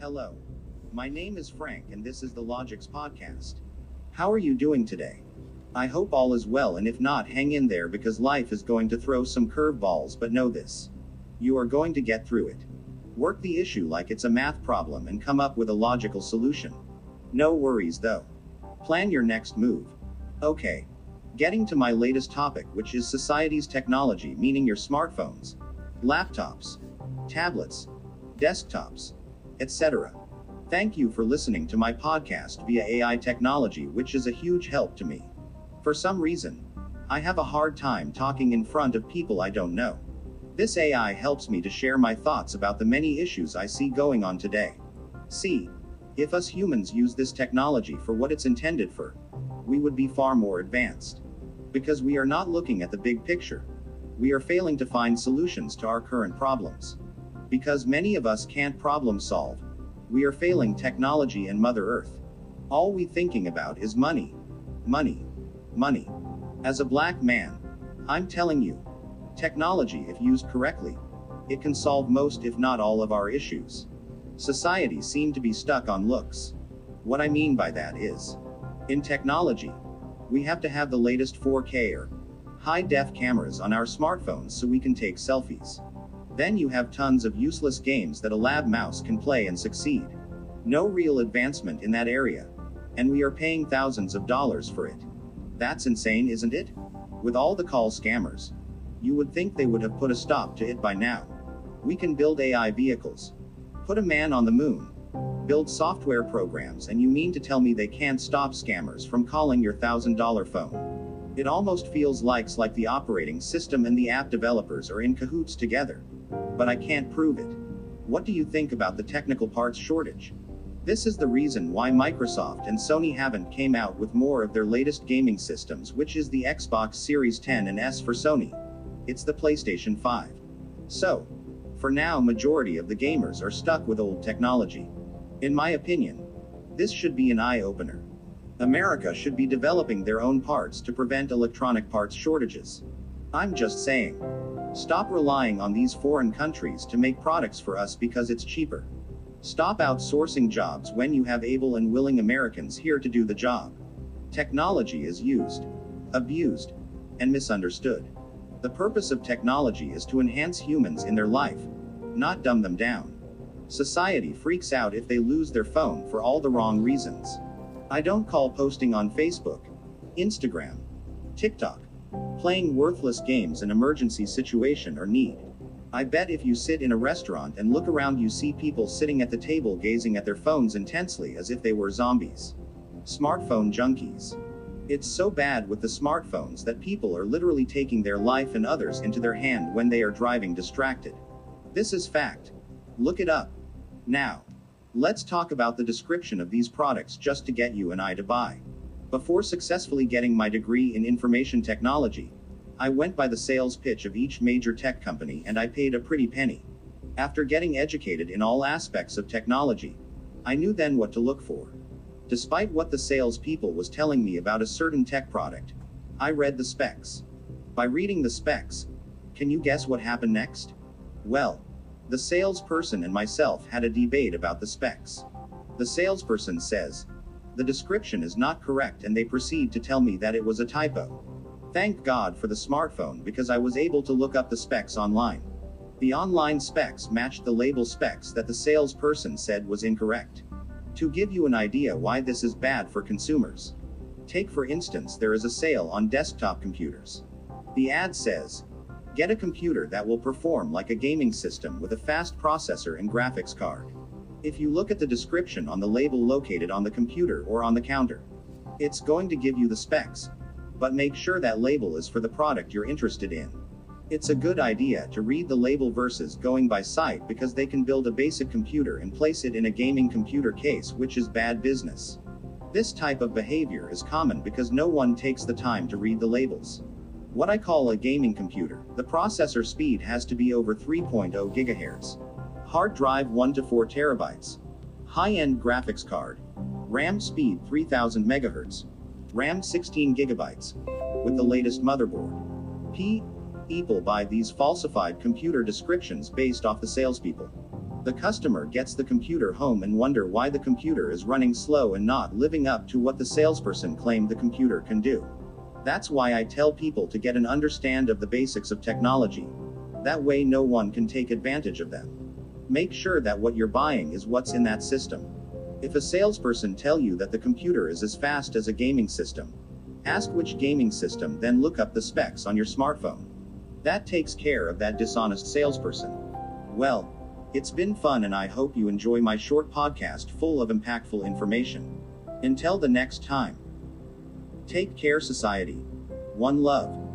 Hello. My name is Frank and this is the Logix Podcast. How are you doing today? I hope all is well and if not, hang in there because life is going to throw some curveballs, but know this. You are going to get through it. Work the issue like it's a math problem and come up with a logical solution. No worries though. Plan your next move. Okay. Getting to my latest topic, which is society's technology, meaning your smartphones, laptops, tablets, desktops, etc. Thank you for listening to my podcast via AI technology, which is a huge help to me. For some reason, I have a hard time talking in front of people I don't know. This AI helps me to share my thoughts about the many issues I see going on today. See, if us humans use this technology for what it's intended for, we would be far more advanced. Because we are not looking at the big picture. We are failing to find solutions to our current problems. Because many of us can't problem solve, we are failing technology and Mother Earth. All we thinking about is money. Money. Money. As a black man, I'm telling you, technology, if used correctly, it can solve most, if not all, of our issues. Society seem to be stuck on looks. What I mean by that is, in technology, we have to have the latest 4K or high def cameras on our smartphones so we can take selfies. Then you have tons of useless games that a lab mouse can play and succeed. No real advancement in that area. And we are paying thousands of dollars for it. That's insane, isn't it? With all the call scammers. You would think they would have put a stop to it by now. We can build AI vehicles. Put a man on the moon. Build software programs, and you mean to tell me they can't stop scammers from calling your thousand dollar phone? It almost feels like, like the operating system and the app developers are in cahoots together. But I can't prove it. What do you think about the technical parts shortage? This is the reason why Microsoft and Sony haven't came out with more of their latest gaming systems which is the Xbox Series 10 and S for Sony. It's the PlayStation 5. So, for now majority of the gamers are stuck with old technology. In my opinion, this should be an eye-opener. America should be developing their own parts to prevent electronic parts shortages. I'm just saying. Stop relying on these foreign countries to make products for us because it's cheaper. Stop outsourcing jobs when you have able and willing Americans here to do the job. Technology is used, abused, and misunderstood. The purpose of technology is to enhance humans in their life, not dumb them down. Society freaks out if they lose their phone for all the wrong reasons. I don't call posting on Facebook, Instagram, TikTok, playing worthless games in emergency situation or need. I bet if you sit in a restaurant and look around, you see people sitting at the table gazing at their phones intensely as if they were zombies. Smartphone junkies. It's so bad with the smartphones that people are literally taking their life and others into their hand when they are driving distracted. This is fact. Look it up. Now, let's talk about the description of these products just to get you and I to buy. Before successfully getting my degree in information technology, I went by the sales pitch of each major tech company and I paid a pretty penny. After getting educated in all aspects of technology, I knew then what to look for. Despite what the salespeople was telling me about a certain tech product, I read the specs. By reading the specs, can you guess what happened next? Well, the salesperson and myself had a debate about the specs. The salesperson says, the description is not correct and they proceed to tell me that it was a typo. Thank God for the smartphone because I was able to look up the specs online. The online specs matched the label specs that the salesperson said was incorrect. To give you an idea why this is bad for consumers. Take for instance there is a sale on desktop computers. The ad says, Get a computer that will perform like a gaming system with a fast processor and graphics card. If you look at the description on the label located on the computer or on the counter, it's going to give you the specs, but make sure that label is for the product you're interested in. It's a good idea to read the label versus going by sight because they can build a basic computer and place it in a gaming computer case, which is bad business. This type of behavior is common because no one takes the time to read the labels. What I call a gaming computer, the processor speed has to be over 3.0 GHz. Hard drive 1 to 4 terabytes. High-end graphics card. RAM speed 3000 MHz. RAM 16 gigabytes. With the latest motherboard. P. People buy these falsified computer descriptions based off the salespeople. The customer gets the computer home and wonder why the computer is running slow and not living up to what the salesperson claimed the computer can do. That's why I tell people to get an understand of the basics of technology. That way no one can take advantage of them. Make sure that what you're buying is what's in that system. If a salesperson tell you that the computer is as fast as a gaming system, ask which gaming system then look up the specs on your smartphone. That takes care of that dishonest salesperson. Well, it's been fun and I hope you enjoy my short podcast full of impactful information. Until the next time. Take care society. One love.